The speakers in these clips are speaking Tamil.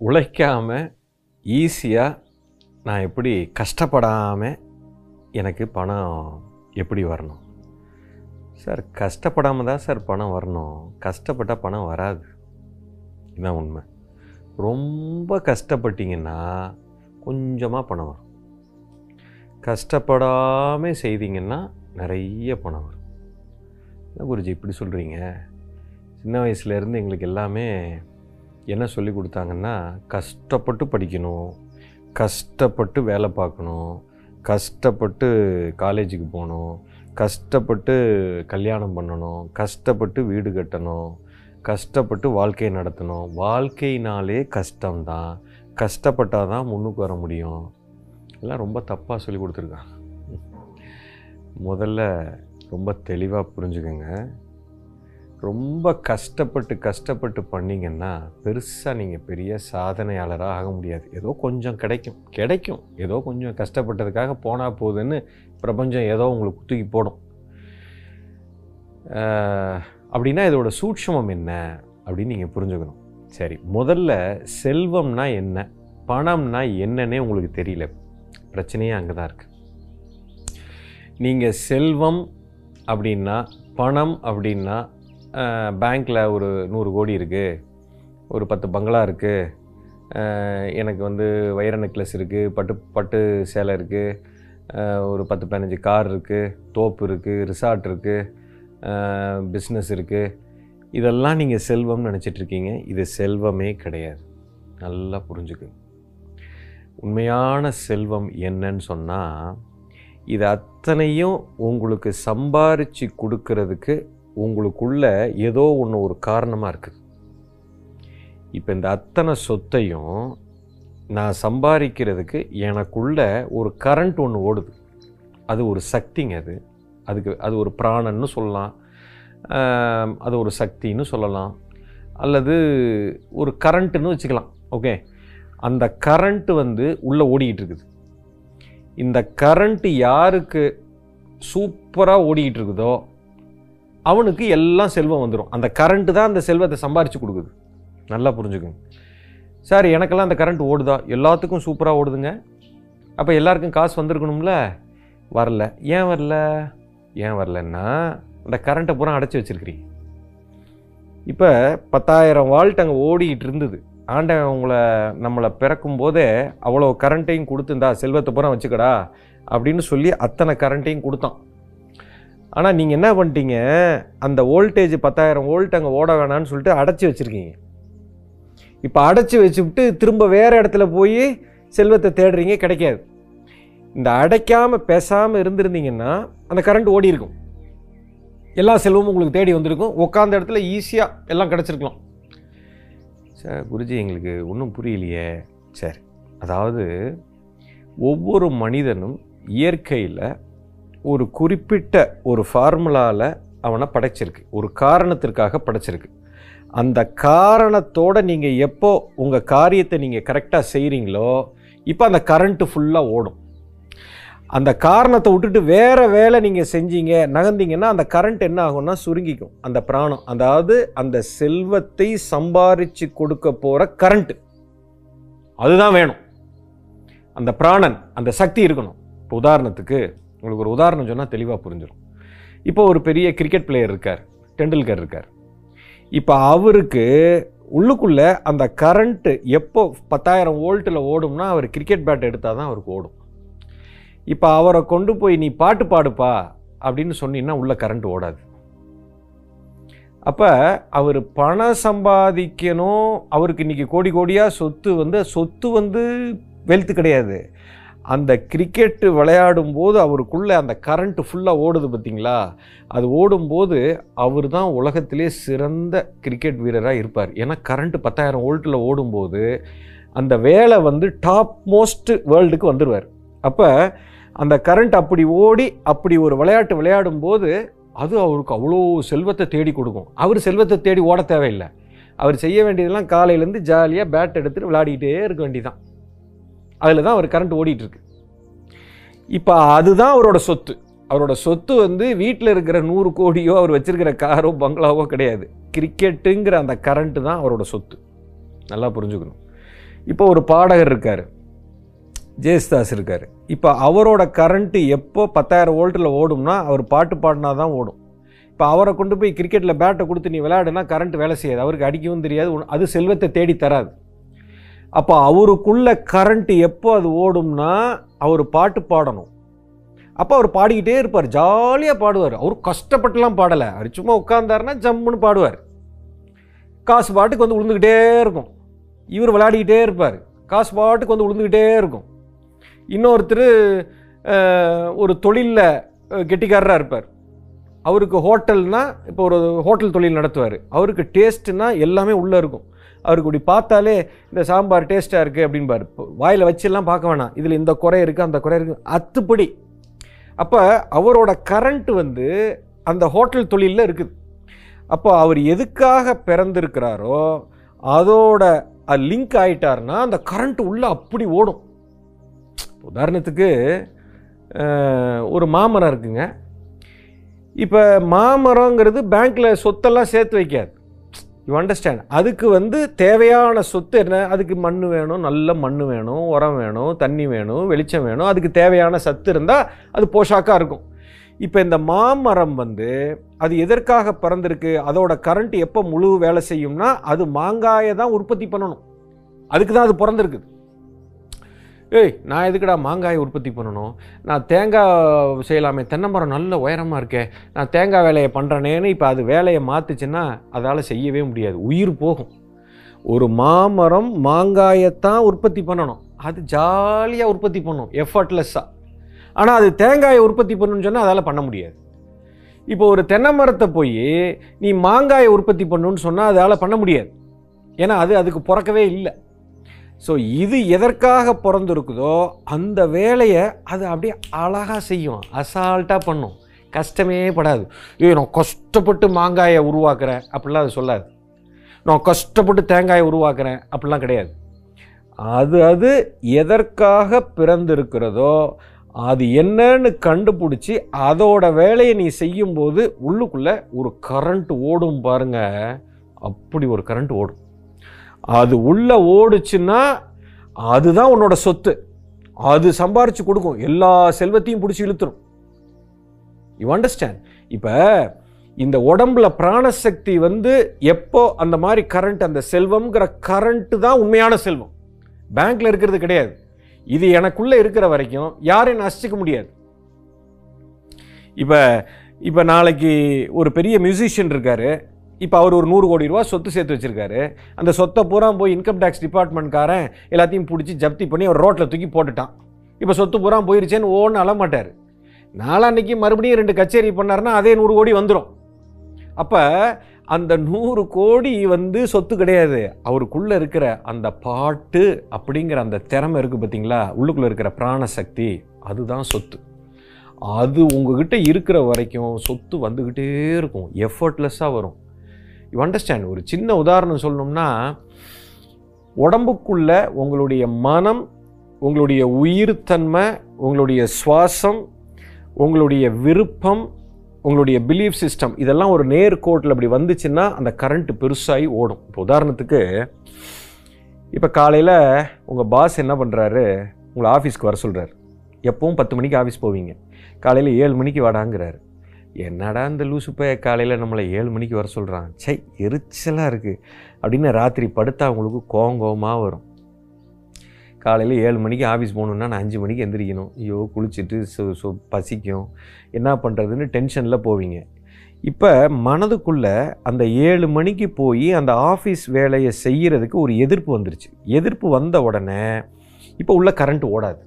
உழைக்காமல் ஈஸியாக நான் எப்படி கஷ்டப்படாமல் எனக்கு பணம் எப்படி வரணும்? சார் கஷ்டப்படாமல் தான் சார் பணம் வரணும். கஷ்டப்பட்டால் பணம் வராது. இதுதான் உண்மை. ரொம்ப கஷ்டப்பட்டீங்கன்னா கொஞ்சமாக பணம் வரும். கஷ்டப்படாமல் செய்தீங்கன்னா நிறைய பணம் வரும். என்ன குருஜி இப்படி சொல்கிறீங்க சின்ன வயசுலேருந்து எங்களுக்கு எல்லாமே என்ன சொல்லி கொடுத்தாங்கன்னா கஷ்டப்பட்டு படிக்கணும் கஷ்டப்பட்டு வேலை பார்க்கணும் கஷ்டப்பட்டு காலேஜுக்கு போகணும் கஷ்டப்பட்டு கல்யாணம் பண்ணணும் கஷ்டப்பட்டு வீடு கட்டணும் கஷ்டப்பட்டு வாழ்க்கையை நடத்தணும். வாழ்க்கையினாலே கஷ்டம்தான். கஷ்டப்பட்டால் தான் முன்னுக்கு வர முடியும். எல்லாம் ரொம்ப தப்பாக சொல்லி கொடுத்துருக்காங்க. முதல்ல ரொம்ப தெளிவாக புரிஞ்சுக்கோங்க. ரொம்ப கஷ்டப்பட்டு கஷ்டப்பட்டு பண்ணிங்கன்னா பெருசாக நீங்கள் பெரிய சாதனையாளராக ஆக முடியாது. ஏதோ கொஞ்சம் கிடைக்கும். கிடைக்கும். ஏதோ கொஞ்சம் கஷ்டப்பட்டதுக்காக போனால் போகுதுன்னு பிரபஞ்சம் ஏதோ உங்களுக்கு தூக்கி போடும். அப்படின்னா இதோட சூட்சமம் என்ன அப்படின்னு நீங்கள் புரிஞ்சுக்கணும். சரி முதல்ல செல்வம்னா என்ன? பணம்னா என்னன்னே உங்களுக்கு தெரியல. பிரச்சனையே அங்கே தான் இருக்குது நீங்கள் செல்வம் அப்படின்னா பணம் அப்படின்னா பேங்க்கில் ஒரு நூறு கோடி இருக்குது ஒரு பத்து பங்களா இருக்குது எனக்கு வந்து வைர நெக்லஸ் இருக்குது பட்டு பட்டு சேலை இருக்குது ஒரு பத்து பதினஞ்சு கார் இருக்குது தோப்பு இருக்குது ரிசார்ட் இருக்குது பிஸ்னஸ் இருக்குது இதெல்லாம் நீங்கள் செல்வம்னு நினச்சிட்ருக்கீங்க இது செல்வமே கிடையாது. நல்லா புரிஞ்சுக்குங்க உண்மையான செல்வம் என்னன்னு சொன்னால் இது அத்தனையும் உங்களுக்கு சம்பாரித்து கொடுக்கறதுக்கு உங்களுக்குள்ள ஏதோ ஒன்று ஒரு காரணமாக இருக்குது. இப்போ இந்த அத்தனை சொத்தையும் நான் சம்பாதிக்கிறதுக்கு எனக்குள்ள ஒரு கரண்ட் ஒன்று ஓடுது. அது ஒரு சக்திங்க அது. அதுக்கு அது ஒரு பிராணன்னு சொல்லலாம். அது ஒரு சக்தின்னு சொல்லலாம். அல்லது ஒரு கரண்ட்டுன்னு வச்சுக்கலாம். ஓகே அந்த கரண்ட்டு வந்து உள்ளே ஓடிக்கிட்டு இருக்குது. இந்த கரண்ட்டு யாருக்கு சூப்பராக ஓடிக்கிட்டு இருக்குதோ அவனுக்கு எல்லாம் செல்வம் வந்துடும் அந்த கரண்ட்டு தான் அந்த செல்வத்தை சம்பாரித்து கொடுக்குது. நல்லா புரிஞ்சுக்குங்க. சார் எனக்கெல்லாம் அந்த கரண்ட் ஓடுதா? எல்லாத்துக்கும் சூப்பராக ஓடுதுங்க. அப்போ எல்லாருக்கும் காசு வந்திருக்கணும்ல? வரல. ஏன் வரல? ஏன் வரலன்னா அந்த கரண்ட்டை பூரா அடைச்சி வச்சுருக்கிறீங்க. இப்போ பத்தாயிரம் வால்ட் அங்கே ஓடிக்கிட்டு இருந்தது. ஆண்டவன் உங்களை நம்மளை பிறக்கும் போதே அவ்வளோ கரண்ட்டையும் கொடுத்துருந்தா செல்வத்தை பூரா வச்சுக்கடா அப்படின்னு சொல்லி அத்தனை கரண்ட்டையும் கொடுத்தான். ஆனால் நீங்கள் என்ன பண்ணிட்டீங்க? அந்த வோல்டேஜ் பத்தாயிரம் வோல்ட் அங்கே ஓட வேணாம்னு சொல்லிட்டு அடைச்சி வச்சுருக்கீங்க. இப்போ அடைச்சி வச்சுவிட்டு திரும்ப வேறு இடத்துல போய் செல்வத்தை தேடுறீங்க கிடைக்காது. இந்த அடைக்காமல் பேசாமல் இருந்திருந்தீங்கன்னா அந்த கரண்ட் ஓடி இருக்கும். எல்லா செல்வமும் உங்களுக்கு தேடி வந்திருக்கும். உட்காந்த இடத்துல ஈஸியாக எல்லாம் கிடச்சிருக்கலாம். சார் குருஜி எங்களுக்கு ஒன்றும் புரியலையே. சரி அதாவது ஒவ்வொரு மனிதனும் இயற்கையில் ஒரு குறிப்பிட்ட ஒரு ஃபார்முலாவில் அவனை படைச்சிருக்கு. ஒரு காரணத்திற்காக படைச்சிருக்கு. அந்த காரணத்தோட நீங்கள் எப்போ உங்கள் காரியத்தை நீங்கள் கரெக்டாக செய்கிறீங்களோ இப்போ அந்த கரண்ட்டு ஃபுல்லாக ஓடும். அந்த காரணத்தை விட்டுட்டு வேறு வேலை நீங்கள் செஞ்சீங்க நகர்ந்தீங்கன்னா அந்த கரண்ட் என்ன ஆகும்னா சுருங்கிக்கும். அந்த பிராணம் அதாவது அந்த செல்வத்தை சம்பாரித்து கொடுக்க போகிற கரண்ட்டு அதுதான் வேணும். அந்த பிராணன் அந்த சக்தி இருக்கணும். இப்போ உதாரணத்துக்கு உங்களுக்கு ஒரு உதாரணம் சொன்னால் தெளிவாக புரிஞ்சிடும் இப்போ ஒரு பெரிய கிரிக்கெட் பிளேயர் இருக்கார் டெண்டுல்கர் இருக்கார். இப்போ அவருக்கு உள்ளுக்குள்ளே அந்த கரண்ட்டு எப்போ பத்தாயிரம் வோல்ட்டில் ஓடும்னா அவர் கிரிக்கெட் பேட் எடுத்தால் தான் அவருக்கு ஓடும். இப்போ அவரை கொண்டு போய் நீ பாட்டு பாடுப்பா அப்படின்னு சொன்னீங்கன்னா உள்ளே கரண்ட் ஓடாது. அப்போ அவர் பணம் சம்பாதிக்கணும். அவருக்கு இன்றைக்கி கோடி கோடியாக சொத்து வந்து சொத்து வந்து வெல்த்து கிடையாது. அந்த கிரிக்கெட்டு விளையாடும் போது அவருக்குள்ளே அந்த கரண்ட்டு ஃபுல்லாக ஓடுது பார்த்தீங்களா? அது ஓடும்போது அவர் தான் உலகத்திலே சிறந்த கிரிக்கெட் வீரராக இருப்பார். ஏன்னா கரண்ட்டு பத்தாயிரம் வோல்ட்டில் ஓடும்போது அந்த வேலை வந்து டாப் மோஸ்ட் வேர்ல்டுக்கு வந்துடுவார் அப்போ அந்த கரண்ட் அப்படி ஓடி அப்படி ஒரு விளையாட்டு விளையாடும் போது அது அவருக்கு அவ்வளோ செல்வத்தை தேடி கொடுக்கும். அவர் செல்வத்தை தேடி ஓட தேவையில்லை. அவர் செய்ய வேண்டியதெல்லாம் காலையிலேருந்து ஜாலியாக பேட் எடுத்துகிட்டு விளையாடிக்கிட்டே இருக்க வேண்டியதான் அதில் தான் அவர் கரண்ட் ஓடிட்டுருக்கு. இப்போ அதுதான் அவரோட சொத்து. அவரோட சொத்து வந்து வீட்டில் இருக்கிற நூறு கோடியோ அவர் வச்சுருக்கிற காரோ பங்களாவோ கிடையாது. கிரிக்கெட்டுங்கிற அந்த கரண்ட்டு தான் அவரோட சொத்து. நல்லா புரிஞ்சுக்கணும். இப்போ ஒரு பாடகர் இருக்கார். ஜெயஸ்தாஸ் இருக்கார். இப்போ அவரோட கரண்ட்டு எப்போ பத்தாயிரம் வோல்ட்டில் ஓடும்னா அவர் பாட்டு பாடினா தான் ஓடும். இப்போ அவரை கொண்டு போய் கிரிக்கெட்டில் பேட்டை கொடுத்து நீ விளையாடுனா கரண்ட் வேலை செய்யாது. அவருக்கு அடிக்கவும் தெரியாது. அது செல்வத்தை தேடி தராது. அப்போ அவருக்குள்ள கரண்ட் எப்போ அது ஓடும்னா அவர் பாட்டு பாடணும். அப்போ அவர் பாடிக்கிட்டே இருப்பார் ஜாலியாக பாடுவார். அவர் கஷ்டப்பட்டுலாம் பாடலை. அவர் சும்மா உட்காந்தாருன்னா ஜம்முன்னு பாடுவார். காசு பாட்டுக்கு வந்து விழுந்துக்கிட்டே இருக்கும். இவர் விளையாடிக்கிட்டே இருப்பார். காசு பாட்டுக்கு வந்து விழுந்துக்கிட்டே இருக்கும். இன்னொருத்தர் ஒரு தொழிலில் கெட்டிக்காரராக இருப்பார். அவருக்கு ஹோட்டல்னால் இப்போ ஒரு ஹோட்டல் தொழில் நடத்துவார். அவருக்கு டேஸ்ட்டுனால் எல்லாமே உள்ளே இருக்கும். அவருக்கு இப்படி பார்த்தாலே இந்த சாம்பார் டேஸ்ட்டாக இருக்குது அப்படின்பார். வாயில் வச்செல்லாம் பார்க்க வேணாம். இதில் இந்த குறை இருக்குது அந்த குறை இருக்குது அத்துப்படி. அப்போ அவரோட கரண்ட் வந்து அந்த ஹோட்டல் தொழிலில் இருக்குது. அப்போ அவர் எதுக்காக பிறந்திருக்கிறாரோ அதோட லிங்க் ஆகிட்டார்னா அந்த கரண்ட் உள்ளே அப்படி ஓடும். உதாரணத்துக்கு ஒரு மாமரம் இருக்குங்க. இப்போ மாமரங்கிறது பேங்க்கில் சொத்தெல்லாம் சேர்த்து வைக்காது. யூ அண்டர்ஸ்டாண்ட் அதுக்கு வந்து தேவையான சொத்து என்ன? அதுக்கு மண் வேணும் நல்ல மண் வேணும் உரம் வேணும் தண்ணி வேணும் வெளிச்சம் வேணும். அதுக்கு தேவையான சத்து இருந்தால் அது போஷாக்காக இருக்கும். இப்போ இந்த மாமரம் வந்து அது எதற்காக பிறந்திருக்கு? அதோட கரண்ட் எப்போ முழு வேலை செய்யும்னா அது மாங்காயை தான் உற்பத்தி பண்ணணும். அதுக்கு தான் அது பிறந்திருக்குது. ஏய் நான் எதுக்குடா மாங்காயை உற்பத்தி பண்ணணும்? நான் தேங்காய் செய்யலாமே தென்னை மரம் நல்ல உயரமாக இருக்கே. நான் தேங்காய் வேலையை பண்ணுறேனேன்னு இப்போ அது வேலையை மாற்றுச்சுன்னா அதால் செய்யவே முடியாது. உயிர் போகும். ஒரு மாமரம் மாங்காயத்தான் உற்பத்தி பண்ணணும். அது ஜாலியாக உற்பத்தி பண்ணும் எஃபர்ட்லெஸ்ஸாக ஆனால் அது தேங்காயை உற்பத்தி பண்ணணும்னு சொன்னால் அதால் பண்ண முடியாது. இப்போ ஒரு தென்னை மரத்தை போய் நீ மாங்காயை உற்பத்தி பண்ணணும்னு சொன்னால் அதால் பண்ண முடியாது. ஏன்னா அது அதுக்கு பிறக்கவே இல்லை. ஸோ இது எதற்காக பிறந்திருக்குதோ அந்த வேலையை அது அப்படியே அழகாக செய்யும். அசால்ட்டாக பண்ணும். கஷ்டமே படாது. ஐயோ நான் கஷ்டப்பட்டு மாங்காயை உருவாக்குறேன் அப்படிலாம் அது சொல்லாது. நான் கஷ்டப்பட்டு தேங்காயை உருவாக்குறேன் அப்படிலாம் கிடையாது. அது அது எதற்காக பிறந்திருக்கிறதோ அது என்னன்னு கண்டுபிடிச்சி அதோட வேலையை நீ செய்யும்போது உள்ளுக்குள்ளே ஒரு கரண்ட் ஓடும் பாருங்க. அப்படி ஒரு கரண்ட் ஓடும். அது உள்ளே ஓடுச்சுன்னா அதுதான் உன்னோட சொத்து. அது சம்பாரிச்சு கொடுக்கும். எல்லா செல்வத்தையும் பிடிச்சி இழுத்துரும். யூ அண்டர்ஸ்டாண்ட் இப்போ இந்த உடம்புல பிராணசக்தி வந்து எப்போ அந்த மாதிரி கரண்ட் அந்த செல்வம்ங்கிற கரண்ட்டு தான் உண்மையான செல்வம். பேங்க்ல இருக்கிறது கிடையாது. இது எனக்குள்ளே இருக்கிற வரைக்கும் யாரையும் அசிக்க முடியாது. இப்போ இப்போ நாளைக்கு ஒரு பெரிய மியூசிஷியன் இருக்காரு. இப்போ அவர் ஒரு நூறு கோடி ரூபா சொத்து சேர்த்து வச்சிருக்காரு. அந்த சொத்தை பூரா போய் இன்கம் டேக்ஸ் டிபார்ட்மெண்ட்காரன் எல்லாத்தையும் பிடிச்சி ஜப்தி பண்ணி அவர் ரோட்டில் தூக்கி போட்டுட்டான். இப்போ சொத்து பூரா போயிருச்சேன்னு ஓன்னு அழமாட்டார் நாளான்னைக்கு மறுபடியும் ரெண்டு கச்சேரி பண்ணார்னா அதே நூறு கோடி வந்துடும் அப்போ அந்த நூறு கோடி வந்து சொத்து கிடையாது. அவருக்குள்ளே இருக்கிற அந்த பாட்டு அப்படிங்கிற அந்த திறமை இருக்குது பார்த்தீங்களா உள்ளுக்குள்ளே இருக்கிற பிராணசக்தி அதுதான் சொத்து. அது உங்ககிட்ட இருக்கிற வரைக்கும் சொத்து வந்துக்கிட்டே இருக்கும். எஃபர்ட்லெஸ்ஸாக வரும். யூ அண்டர்ஸ்டாண்ட் ஒரு சின்ன உதாரணம் சொல்லணும்னா உடம்புக்குள்ள உங்களுடைய மனம் உங்களுடைய உயிர்த்தன்மை உங்களுடைய சுவாசம் உங்களுடைய விருப்பம் உங்களுடைய பிலீஃப் சிஸ்டம் இதெல்லாம் ஒரு நேர் கோட்டில் அப்படி வந்துச்சுன்னா அந்த கரண்ட் பெருசாகி ஓடும். இப்போ உதாரணத்துக்கு இப்போ காலையில் உங்கள் பாஸ் என்ன பண்ணுறாரு உங்களை ஆஃபீஸ்க்கு வர சொல்கிறார் எப்பவும் பத்து மணிக்கு ஆஃபீஸ் போவீங்க. காலையில் ஏழு மணிக்கு வாடாங்கிறாரு. என்னடா இந்த லூசு போய் காலையில் நம்மளை ஏழு மணிக்கு வர சொல்கிறான் சை எரிச்சலாக இருக்குது அப்படின்னு ராத்திரி படுத்தா அவங்களுக்கு கோவங்கோவமாக வரும். காலையில் ஏழு மணிக்கு ஆஃபீஸ் போகணுன்னா நான் அஞ்சு மணிக்கு எந்திரிக்கணும். ஐயோ குளிச்சுட்டு சொ சு பசிக்கும். என்ன பண்ணுறதுன்னு டென்ஷனில் போவீங்க. இப்போ மனதுக்குள்ளே அந்த ஏழு மணிக்கு போய் அந்த ஆஃபீஸ் வேலையை செய்கிறதுக்கு ஒரு எதிர்ப்பு வந்துருச்சு. எதிர்ப்பு வந்த உடனே இப்போ உள்ள கரண்ட் ஓடாது.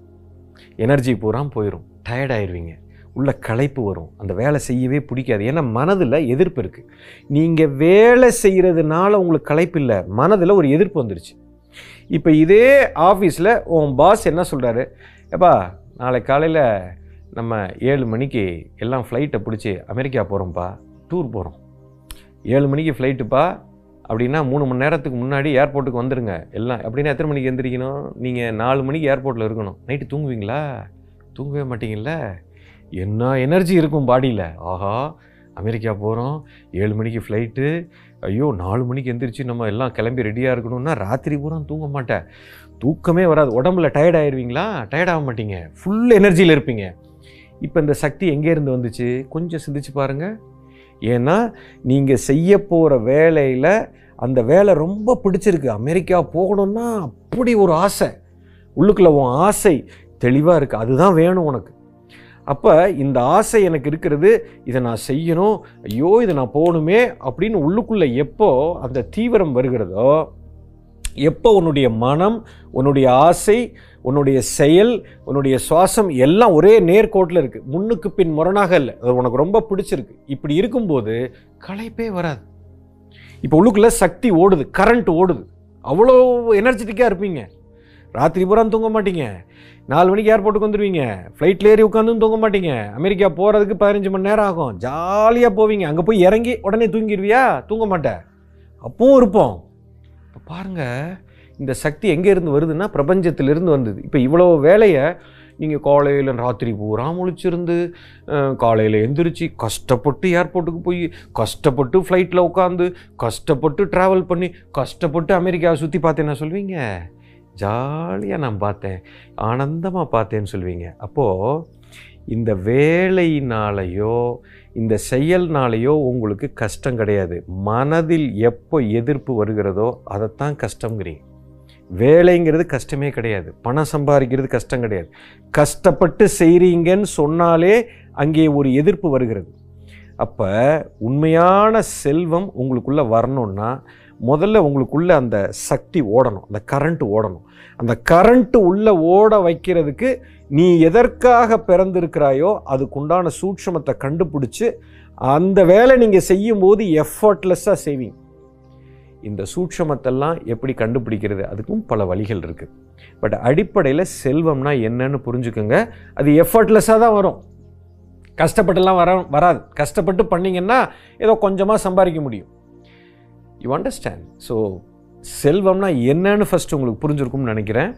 எனர்ஜி பூரா போயிடும் டயர்ட் ஆயிடுவீங்க உள்ள களைப்பு வரும். அந்த வேலை செய்யவே பிடிக்காது. ஏன்னா மனதில் எதிர்ப்பு இருக்குது நீங்கள் வேலை செய்கிறதுனால உங்களுக்கு களைப்பு இல்லை. மனதில் ஒரு எதிர்ப்பு வந்துருச்சு. இப்போ இதே ஆஃபீஸில் உன் பாஸ் என்ன சொல்கிறாரு ஏப்பா நாளை காலையில் நம்ம ஏழு மணிக்கு எல்லாம் ஃப்ளைட்டை பிடிச்சி அமெரிக்கா போகிறோம்ப்பா டூர் போகிறோம் ஏழு மணிக்கு ஃப்ளைட்டுப்பா அப்படின்னா மூணு மணி நேரத்துக்கு முன்னாடி ஏர்போர்ட்டுக்கு வந்துடுங்க எல்லாம் அப்படின்னா எத்தனை மணிக்கு எந்திரிக்கணும்? நீங்கள் நாலு மணிக்கு ஏர்போர்ட்டில் இருக்கணும். நைட்டு தூங்குவீங்களா? தூங்கவே மாட்டிங்கள்ல என்ன எனர்ஜி இருக்கும் பாடியில் ஆஹா அமெரிக்கா போகிறோம் ஏழு மணிக்கு ஃப்ளைட்டு ஐயோ நாலு மணிக்கு எந்திரிச்சு நம்ம எல்லாம் கிளம்பி ரெடியாக இருக்கணும்னா ராத்திரி பூரா தூங்க மாட்டேன் தூக்கமே வராது. உடம்புல டயர்ட் ஆயிடுவீங்களா டயர்ட் ஆக மாட்டீங்க. ஃபுல் எனர்ஜியில் இருப்பீங்க. இப்போ இந்த சக்தி எங்கேருந்து வந்துச்சு? கொஞ்சம் சிந்திச்சு பாருங்கள் ஏன்னா நீங்கள் செய்ய போகிற வேலையில் அந்த வேலை ரொம்ப பிடிச்சிருக்கு. அமெரிக்கா போகணும்னா அப்படி ஒரு ஆசை. உள்ளுக்குள்ள உன் ஆசை தெளிவாக இருக்குது அதுதான் வேணும் உனக்கு. அப்போ இந்த ஆசை எனக்கு இருக்கிறது இதை நான் செய்யணும் ஐயோ இதை நான் போகணுமே அப்படின்னு உள்ளுக்குள்ளே எப்போ அந்த தீவிரம் வருகிறதோ எப்போ உன்னுடைய மனம் உன்னுடைய ஆசை உன்னுடைய செயல் உன்னுடைய சுவாசம் எல்லாம் ஒரே நேர்கோட்டில் இருக்குது முன்னுக்கு பின் முரணாக இல்லை அது உனக்கு ரொம்ப பிடிச்சிருக்கு. இப்படி இருக்கும்போது களைப்பே வராது. இப்போ உள்ளுக்குள்ளே சக்தி ஓடுது கரண்ட் ஓடுது. அவ்வளோ எனர்ஜெட்டிக்காக இருப்பீங்க. ராத்திரி பூரா தூங்க மாட்டீங்க. நாலு மணிக்கு ஏர்போர்ட்டுக்கு வந்துடுவீங்க ஃப்ளைட்டில் ஏறி உட்காந்தும் தூங்க மாட்டீங்க. அமெரிக்கா போகிறதுக்கு பதினஞ்சு மணி நேரம் ஆகும். ஜாலியாக போவீங்க. அங்கே போய் இறங்கி உடனே தூங்கிடுவியா? தூங்க மாட்டேன். அப்பவும் இருப்போம். இப்போ பாருங்கள் இந்த சக்தி எங்கேருந்து வருதுன்னா பிரபஞ்சத்திலிருந்து வந்தது. இப்போ இவ்வளோ வேலையை நீங்கள் காலையில் ராத்திரி பூரா முழிச்சிருந்து காலையில் எந்திரிச்சு கஷ்டப்பட்டு ஏர்போர்ட்டுக்கு போய் கஷ்டப்பட்டு ஃப்ளைட்டில் உட்காந்து கஷ்டப்பட்டு ட்ராவல் பண்ணி கஷ்டப்பட்டு அமெரிக்காவை சுற்றி பார்த்தேன்னா சொல்வீங்க? ஜாலியாக நான் பார்த்தேன். ஆனந்தமாக பார்த்தேன்னு சொல்லுவீங்க அப்போது இந்த வேலையினாலேயோ இந்த செயல்னாலேயோ உங்களுக்கு கஷ்டம் கிடையாது. மனதில் எப்போ எதிர்ப்பு வருகிறதோ அதைத்தான் கஷ்டங்கிறீங்க வேலைங்கிறது கஷ்டமே கிடையாது. பணம் சம்பாதிக்கிறது கஷ்டம் கிடையாது. கஷ்டப்பட்டு செய்கிறீங்கன்னு சொன்னாலே அங்கே ஒரு எதிர்ப்பு வருகிறது. அப்போ உண்மையான செல்வம் உங்களுக்குள்ளே வரணுன்னா முதல்ல உங்களுக்குள்ளே அந்த சக்தி ஓடணும் அந்த கரண்ட் ஓடணும். அந்த கரண்ட்டு உள்ளே ஓட வைக்கிறதுக்கு நீ எதற்காக பிறந்திருக்கிறாயோ அதுக்குண்டான சூட்சமத்தை கண்டுபிடிச்சி அந்த வேலை நீங்கள் செய்யும்போது எஃபர்ட்லெஸ்ஸாக செய்வீங்க. இந்த சூட்சமத்தெல்லாம் எப்படி கண்டுபிடிக்கிறது? அதுக்கும் பல வழிகள் இருக்குது பட் அடிப்படையில் செல்வம்னா என்னன்னு புரிஞ்சுக்கோங்க. அது எஃபர்ட்லெஸ்ஸாக தான் வரும். கஷ்டப்பட்டுலாம் வர வராது. கஷ்டப்பட்டு பண்ணிங்கன்னா ஏதோ கொஞ்சமாக சம்பாதிக்க முடியும். யூ அண்டர்ஸ்டாண்ட் ஸோ செல்வம்னா என்னன்னு ஃபஸ்ட்டு உங்களுக்கு புரிஞ்சிருக்கும்னு நினைக்கிறேன்.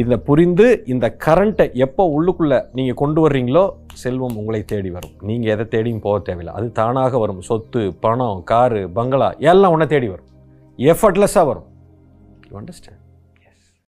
இதை புரிந்து இந்த கரண்ட்டை எப்போ உள்ளுக்குள்ளே நீங்கள் கொண்டு வர்றீங்களோ செல்வம் உங்களை தேடி வரும். நீங்கள் எதை தேடியும் போக தேவையில்லை. அது தானாக வரும். சொத்து பணம் காரு பங்களா எல்லாம் உன்னை தேடி வரும். எஃபர்ட்லெஸ்ஸாக வரும். You understand